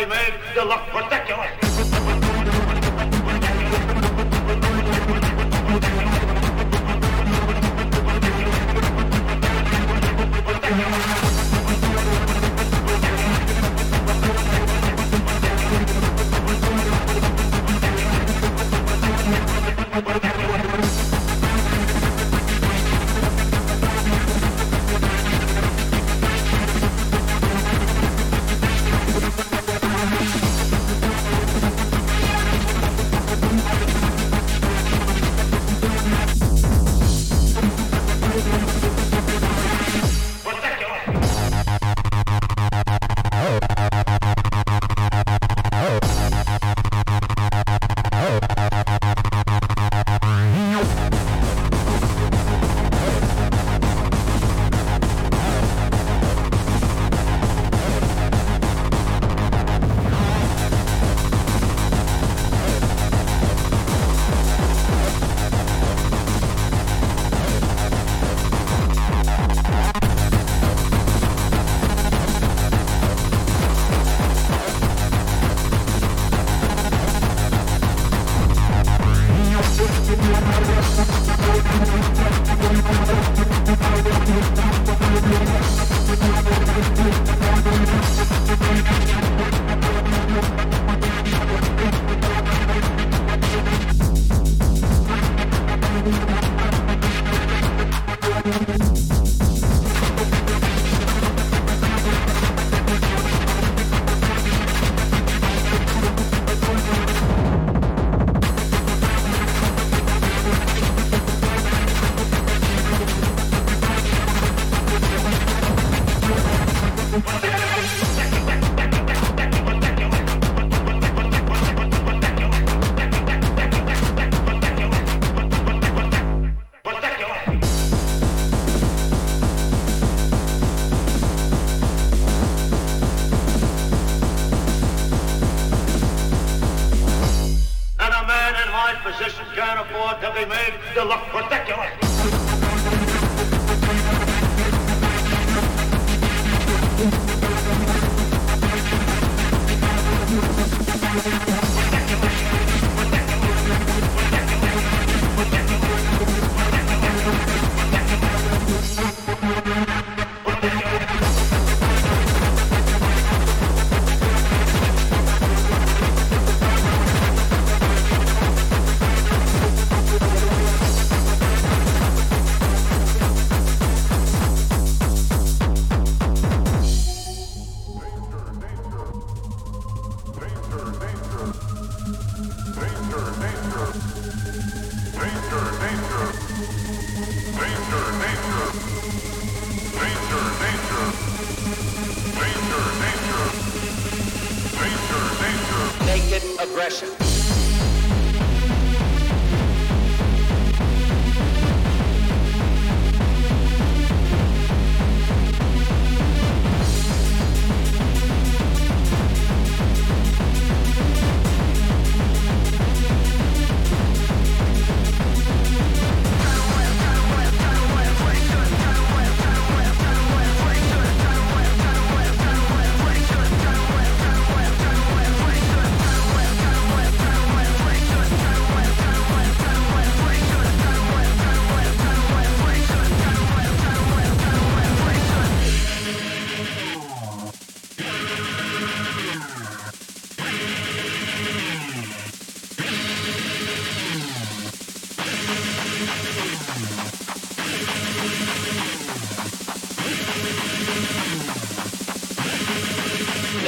they made, the luck.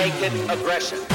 Naked aggression.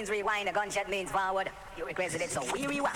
Means rewind, a gunshot means forward. You requested it, so we rewind.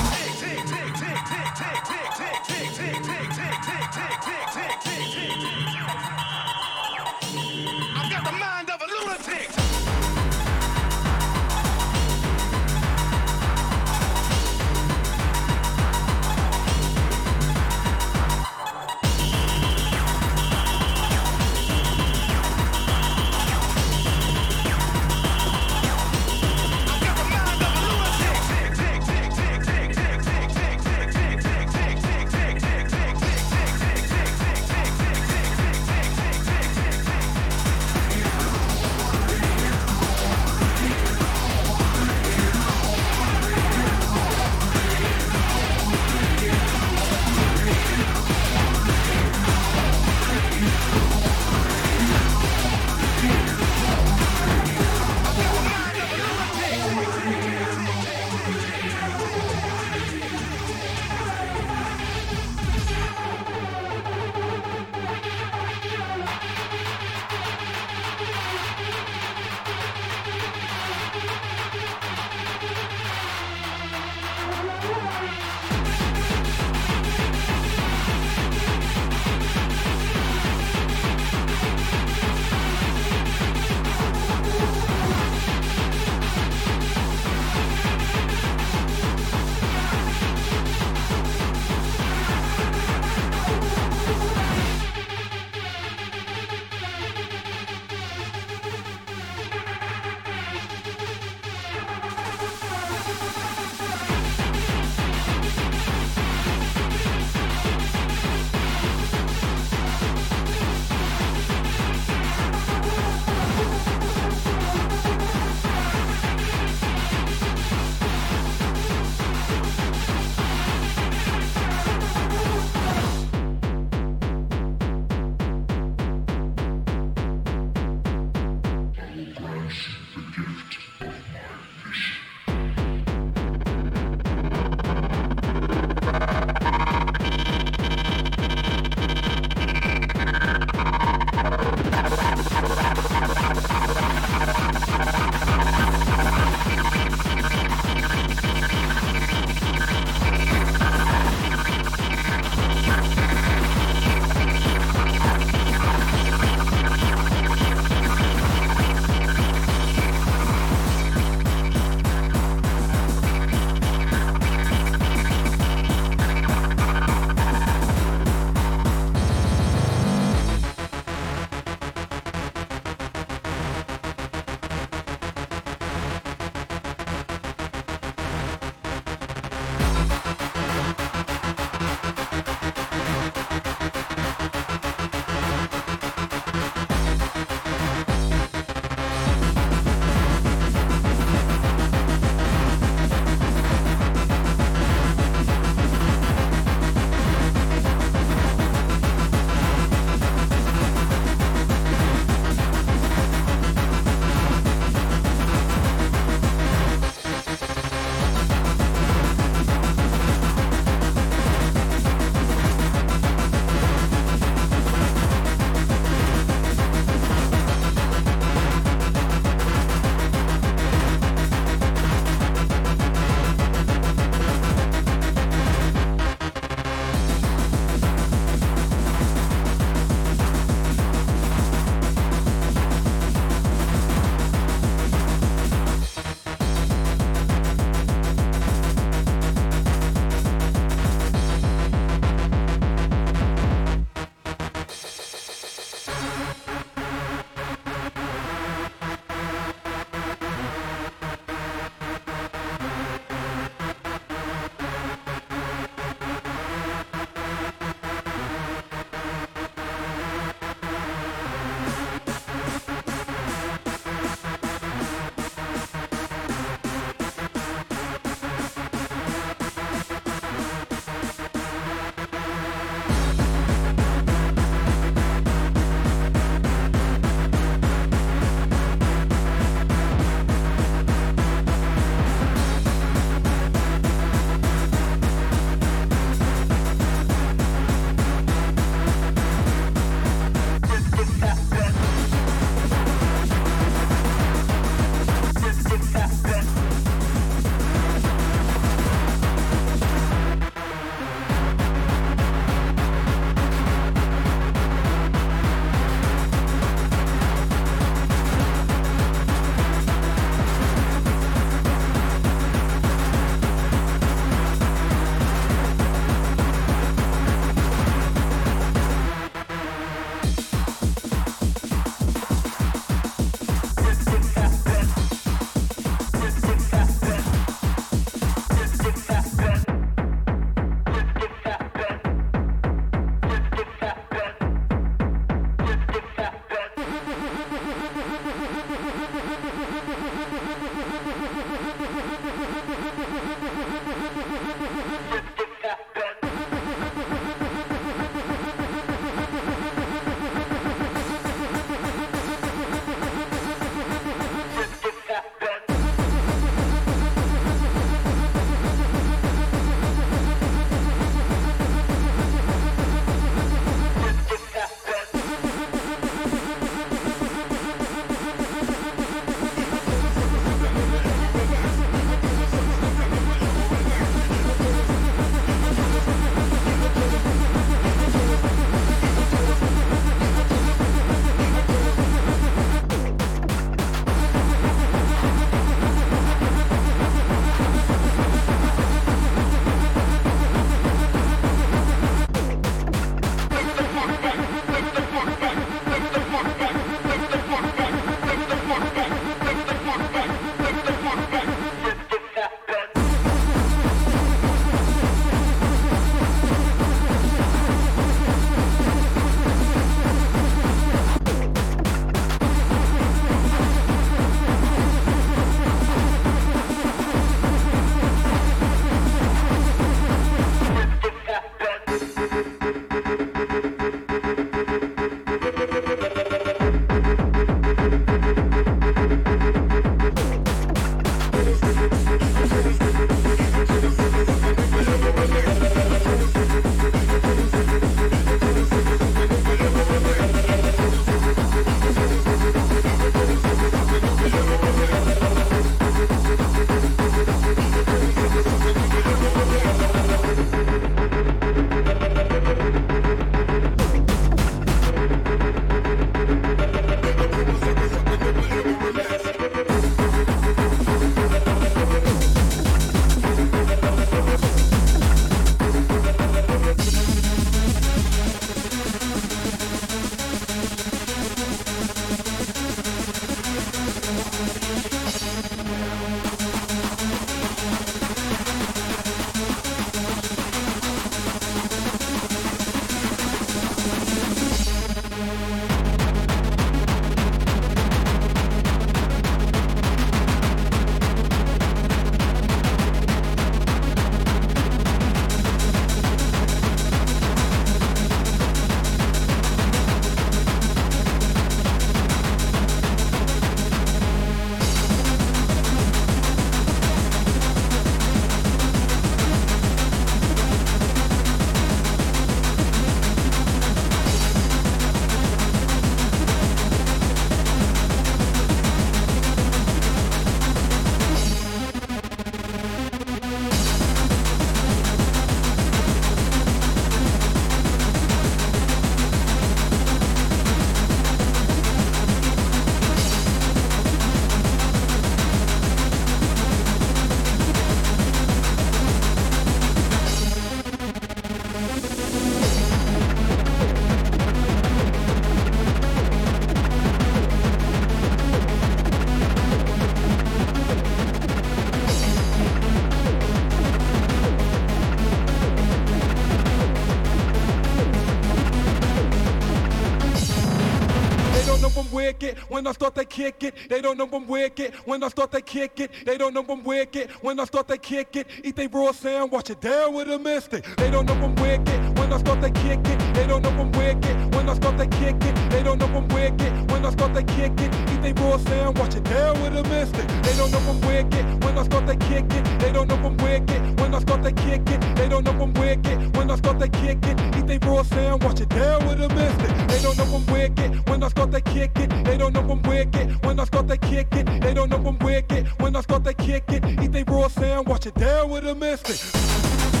Wicked. When I start to kick it, they don't know I'm wicked. When I start to kick it, they don't know I'm wicked. When I start to kick it, eat they raw sound, watch it down with a mystic. They don't know I'm wicked. When I start to kick it, they don't know I'm wicked. When I start to kick it, they don't know I'm wicked. When I start to kick it, eat they raw sound, watch it down with a mystic. They don't know I'm wicked. When I start to kick it, they don't know I'm wicked. When I start to kick it, they don't know I'm wicked. When I start to kick it, eat they raw sound, watch it down with a mystic. They don't know I'm wicked. When I start to kick it, they don't know I'm wicked. When I start to kick it, they don't know I'm wicked. When I start to kick it, eat they raw sound, watch it down with a mystic.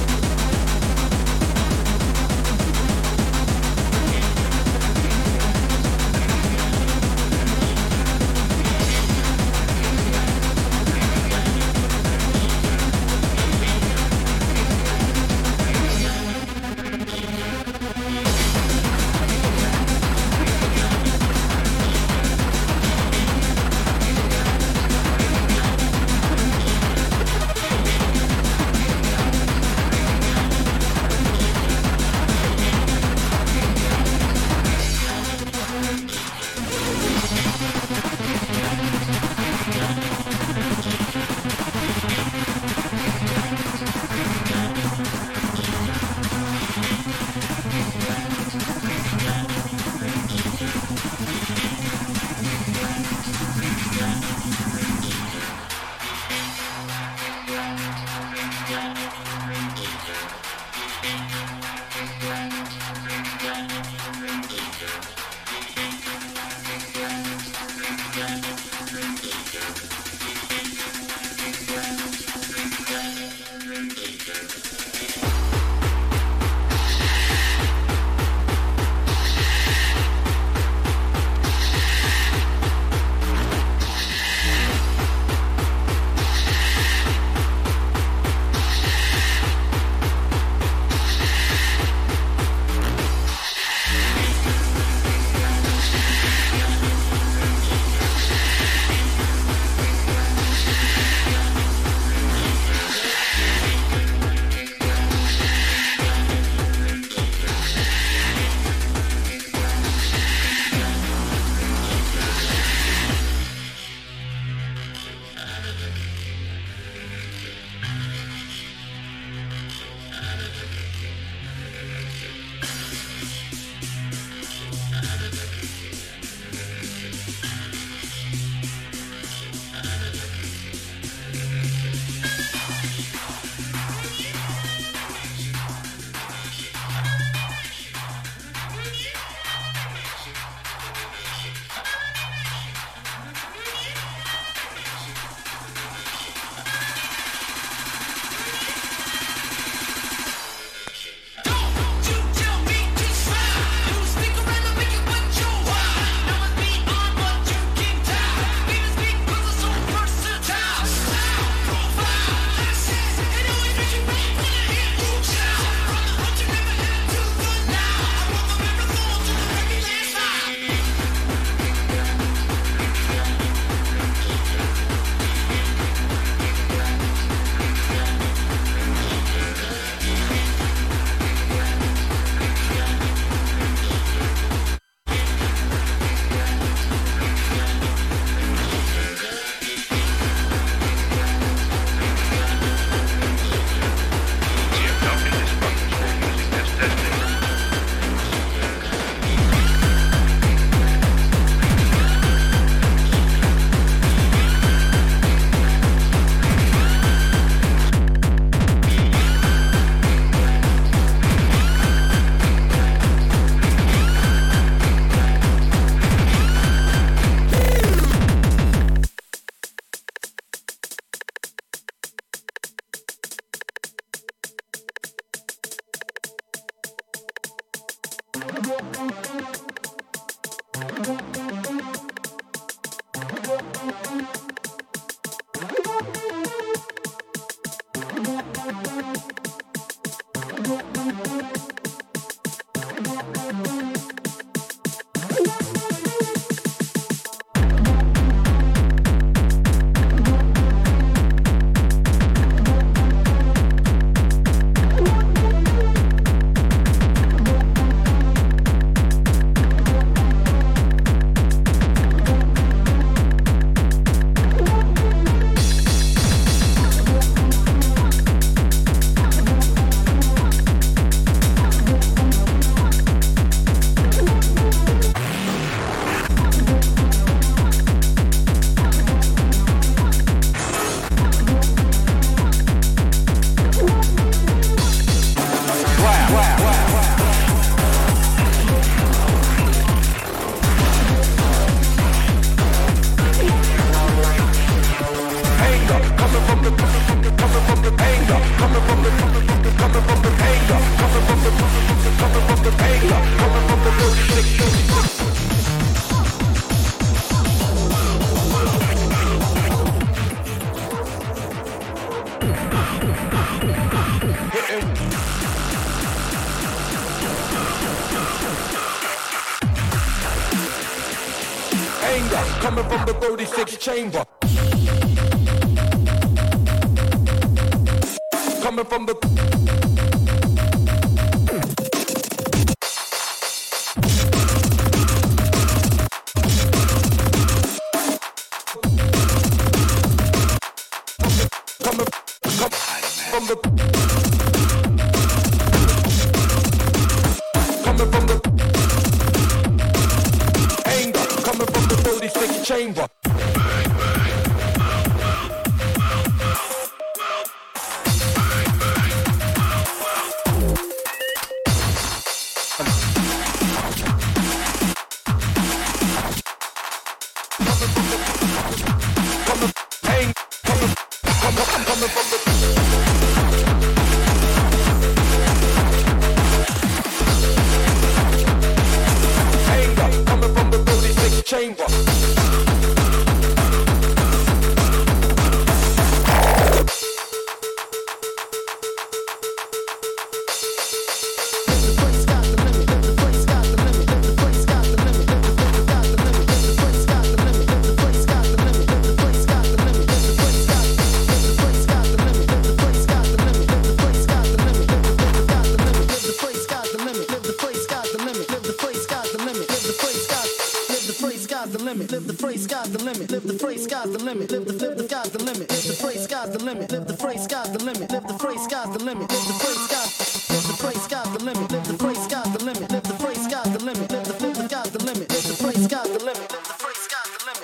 the 36 chamber. Coming from the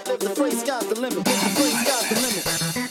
if the free sky's the limit, if the free sky's the limit.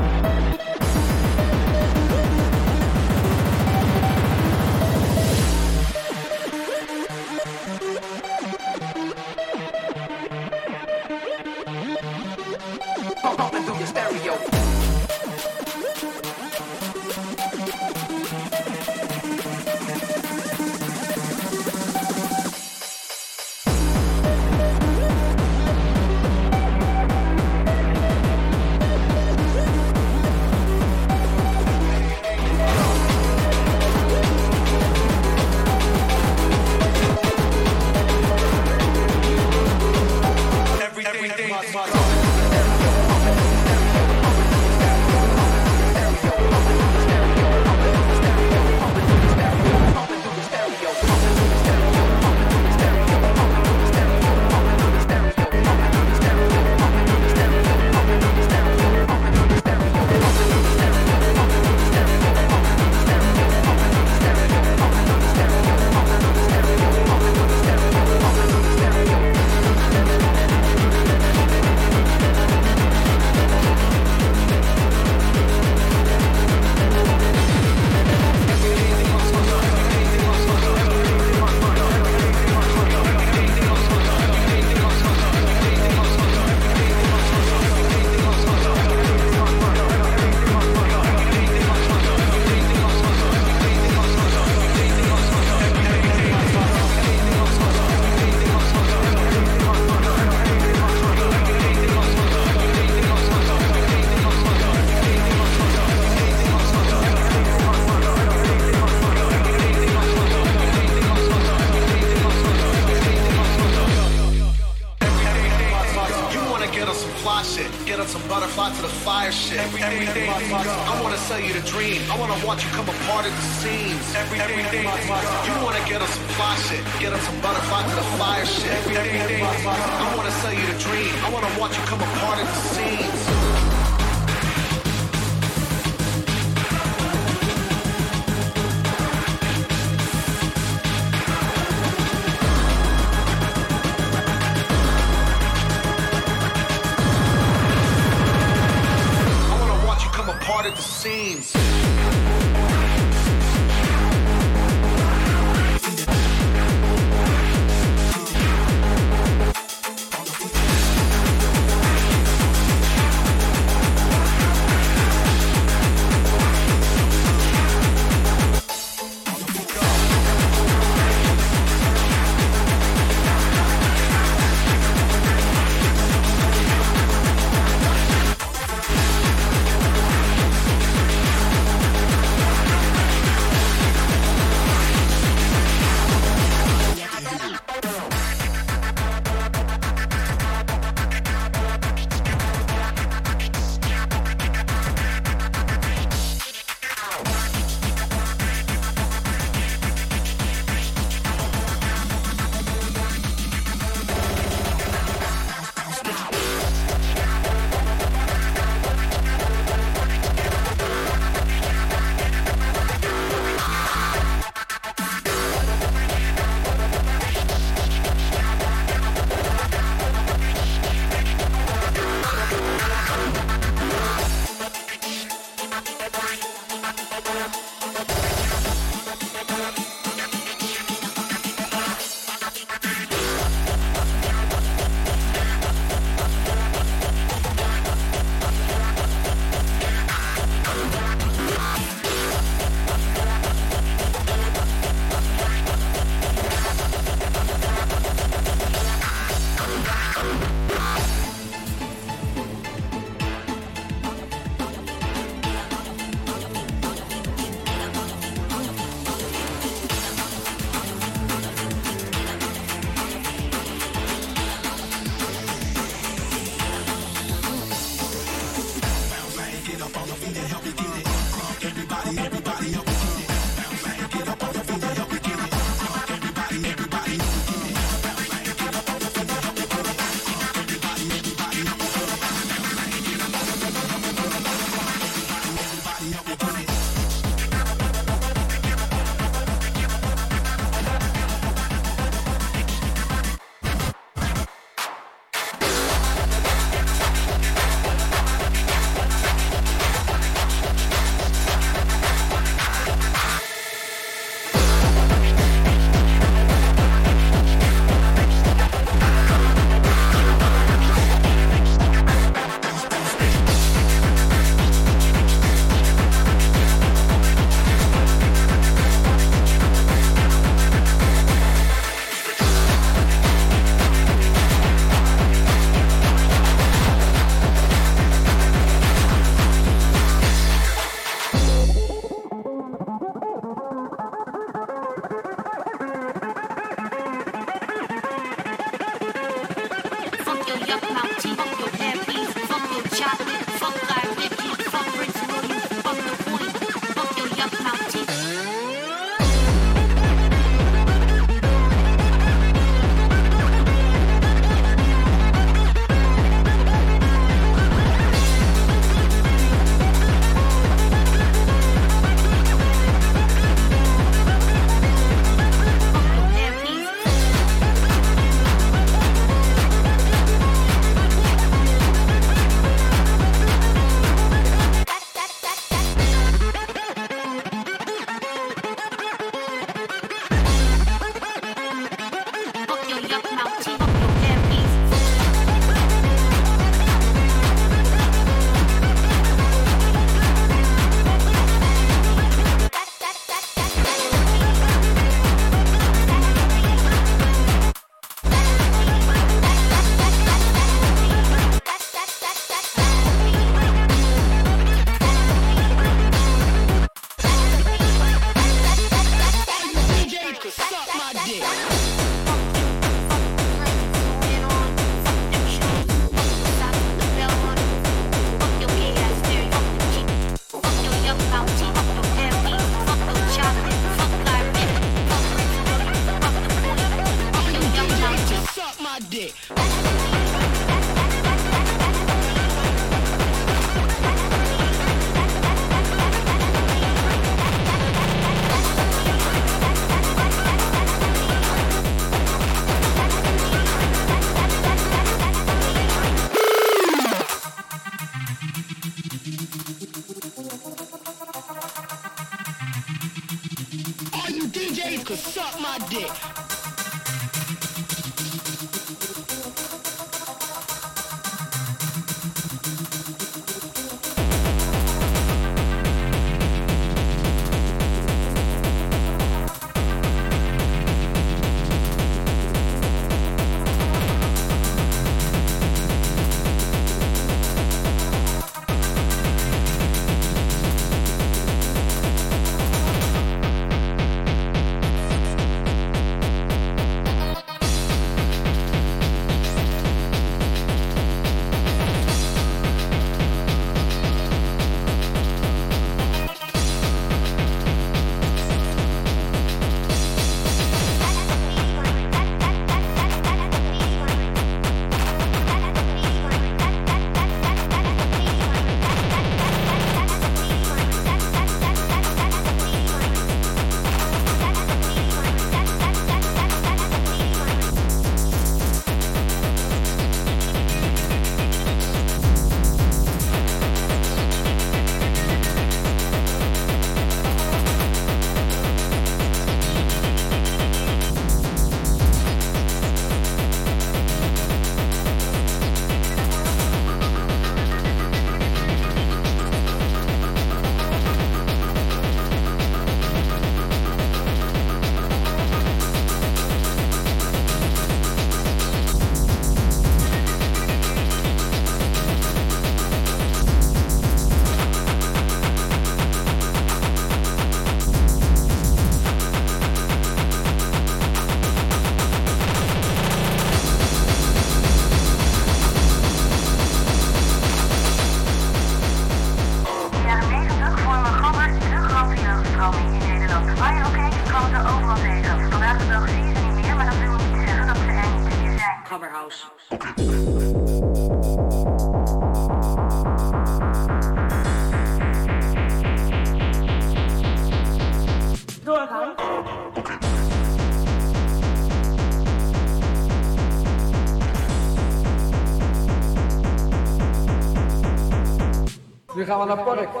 dejaban a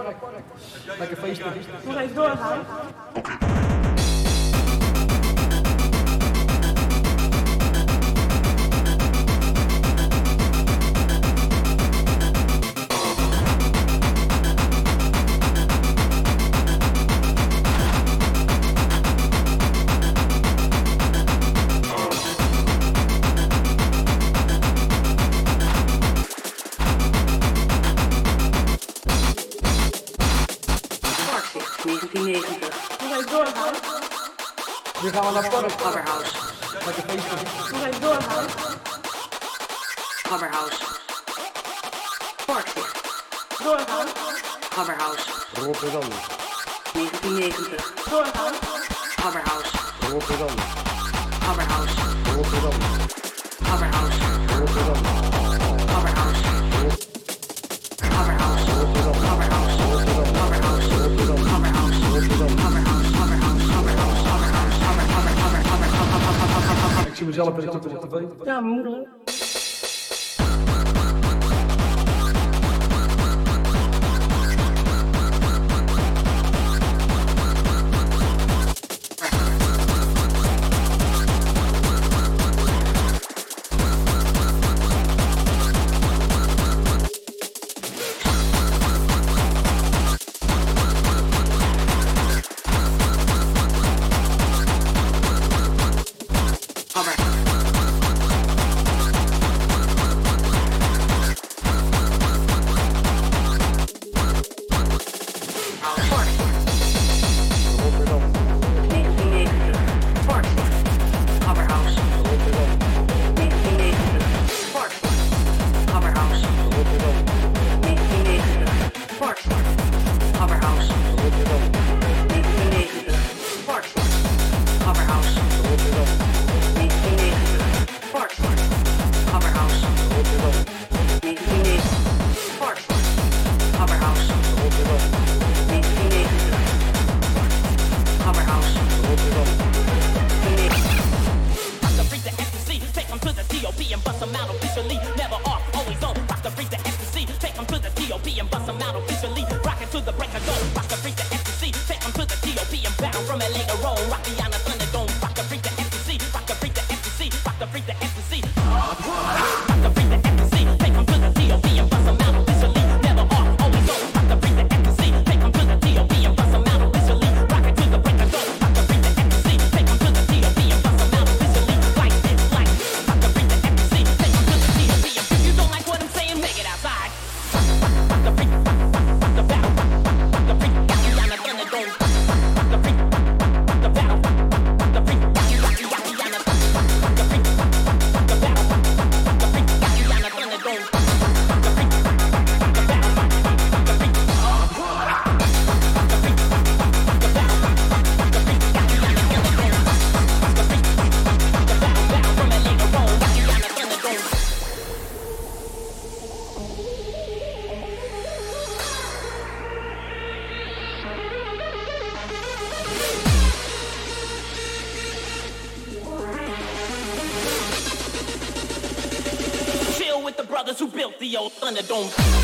mind that don't.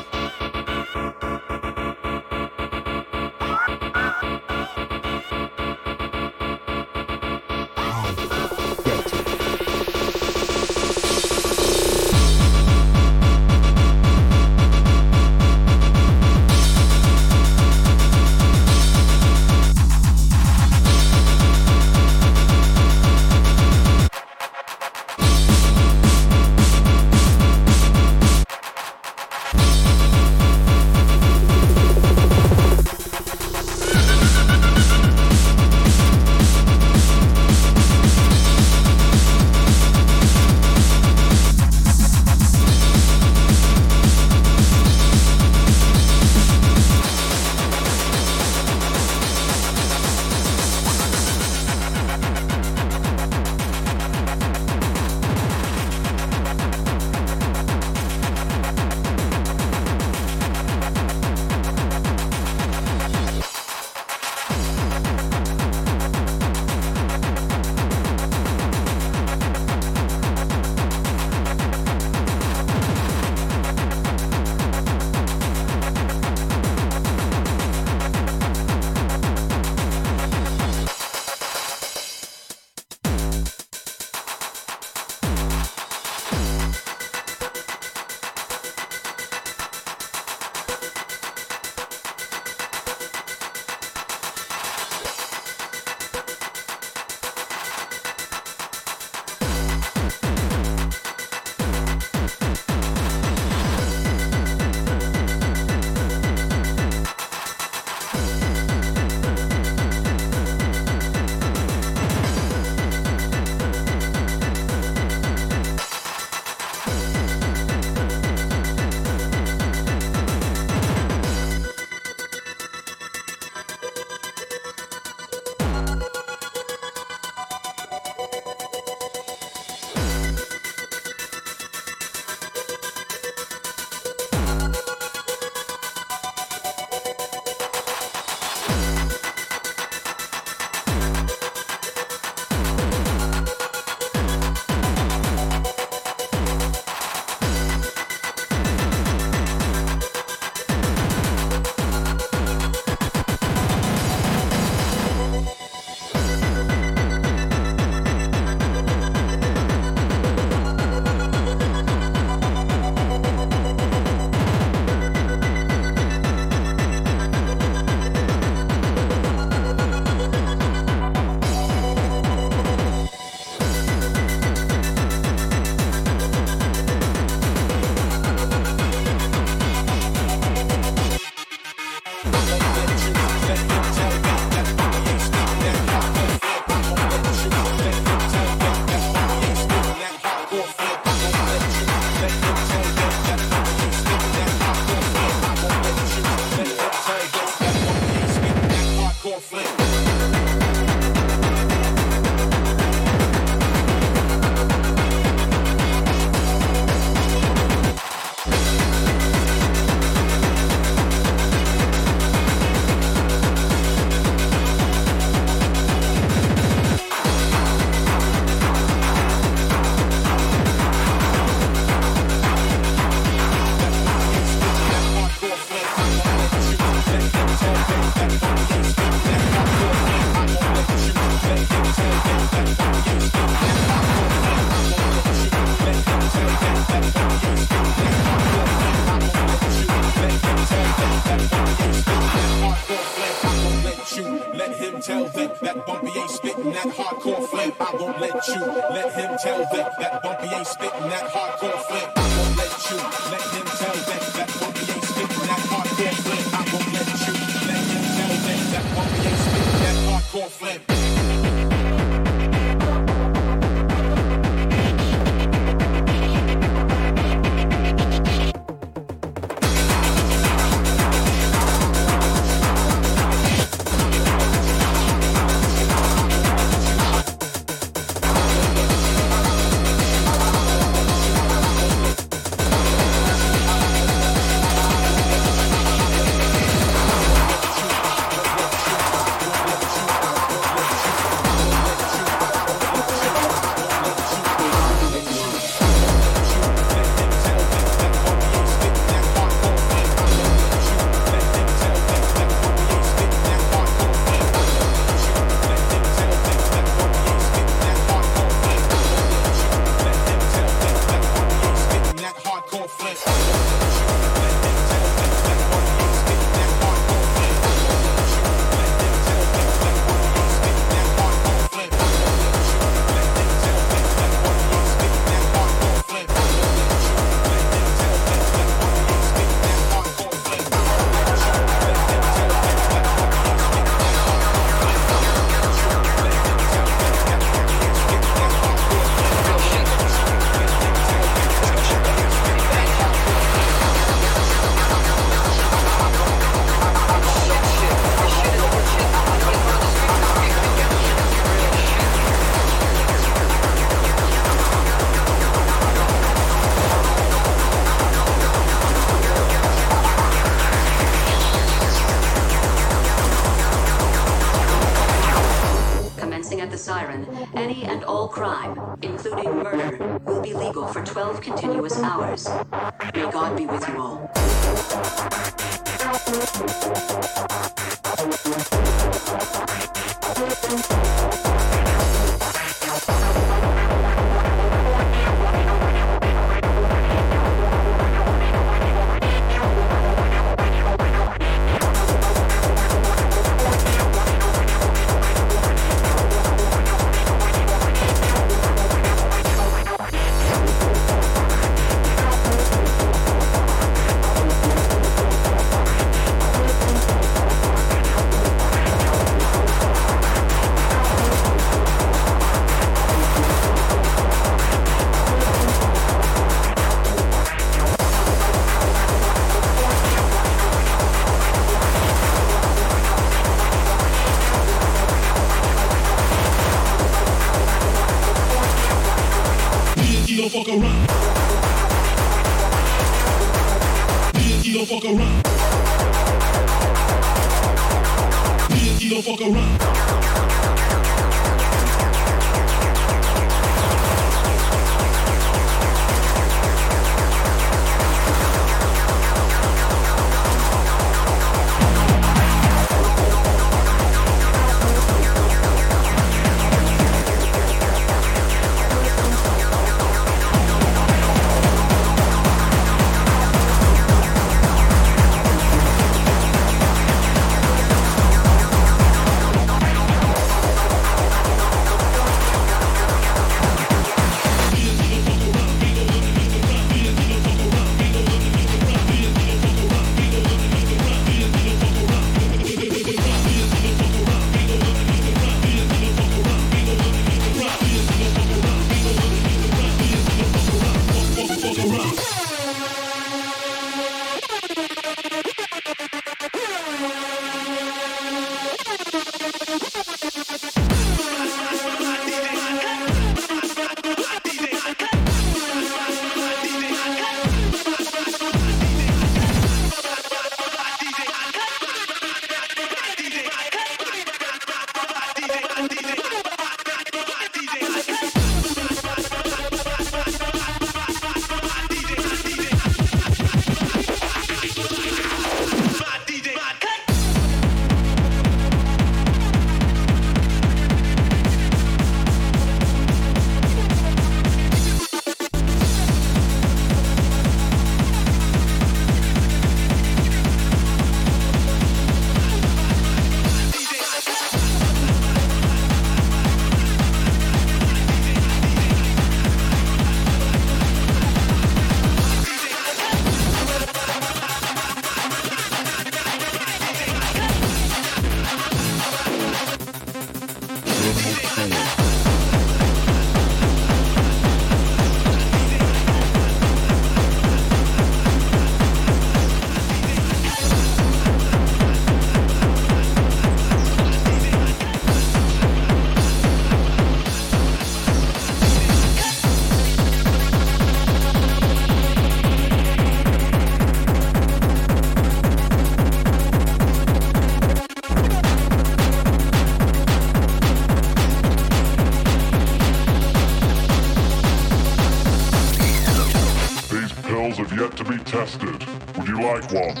Would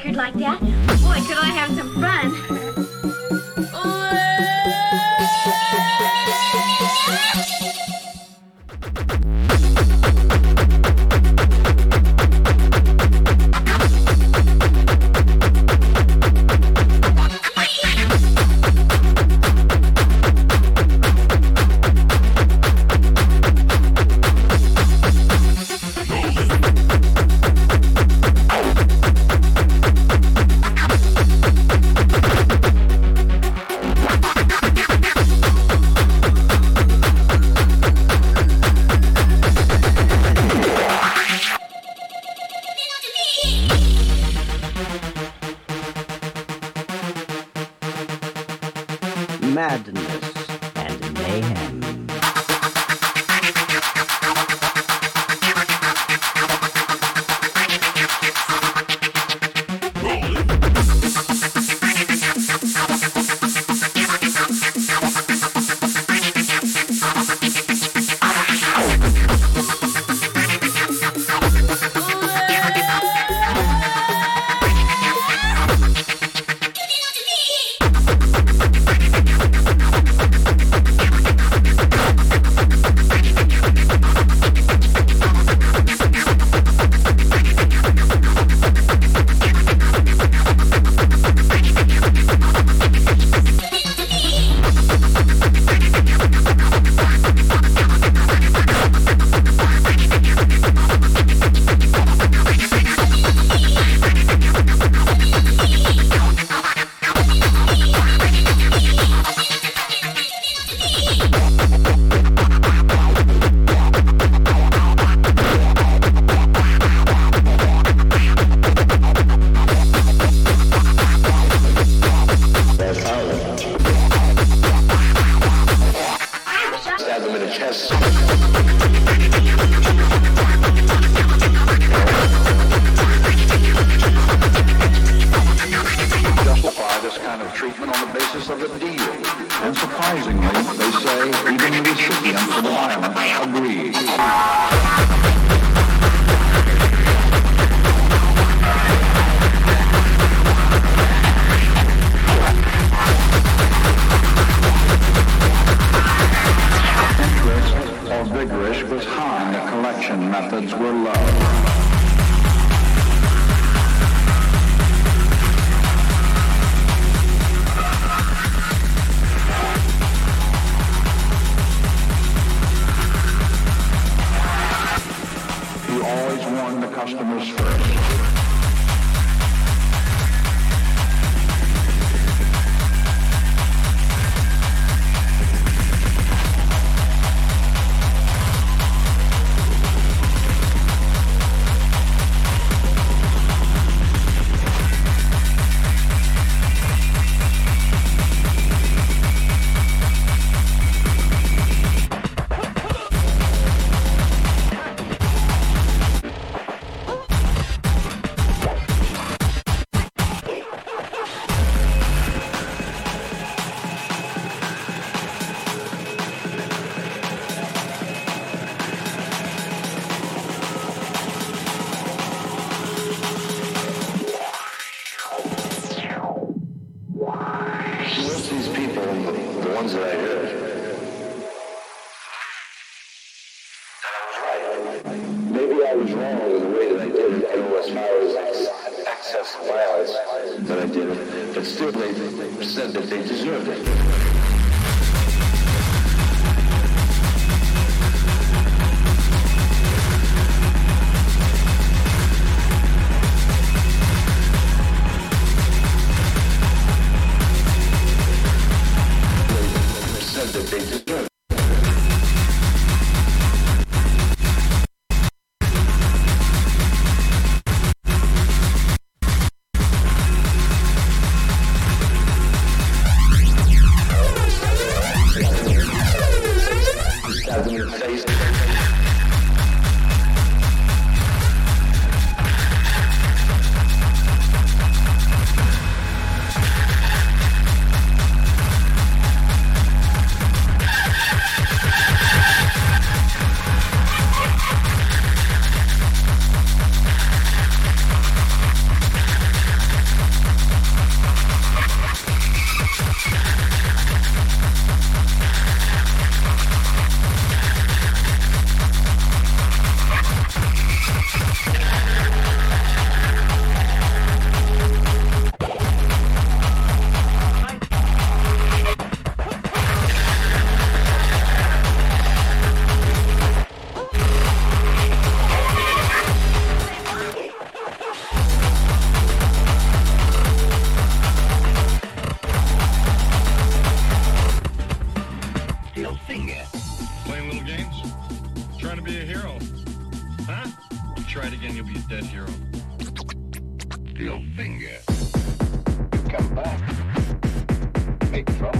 record like that. Boy, could I have some fun. Trouble.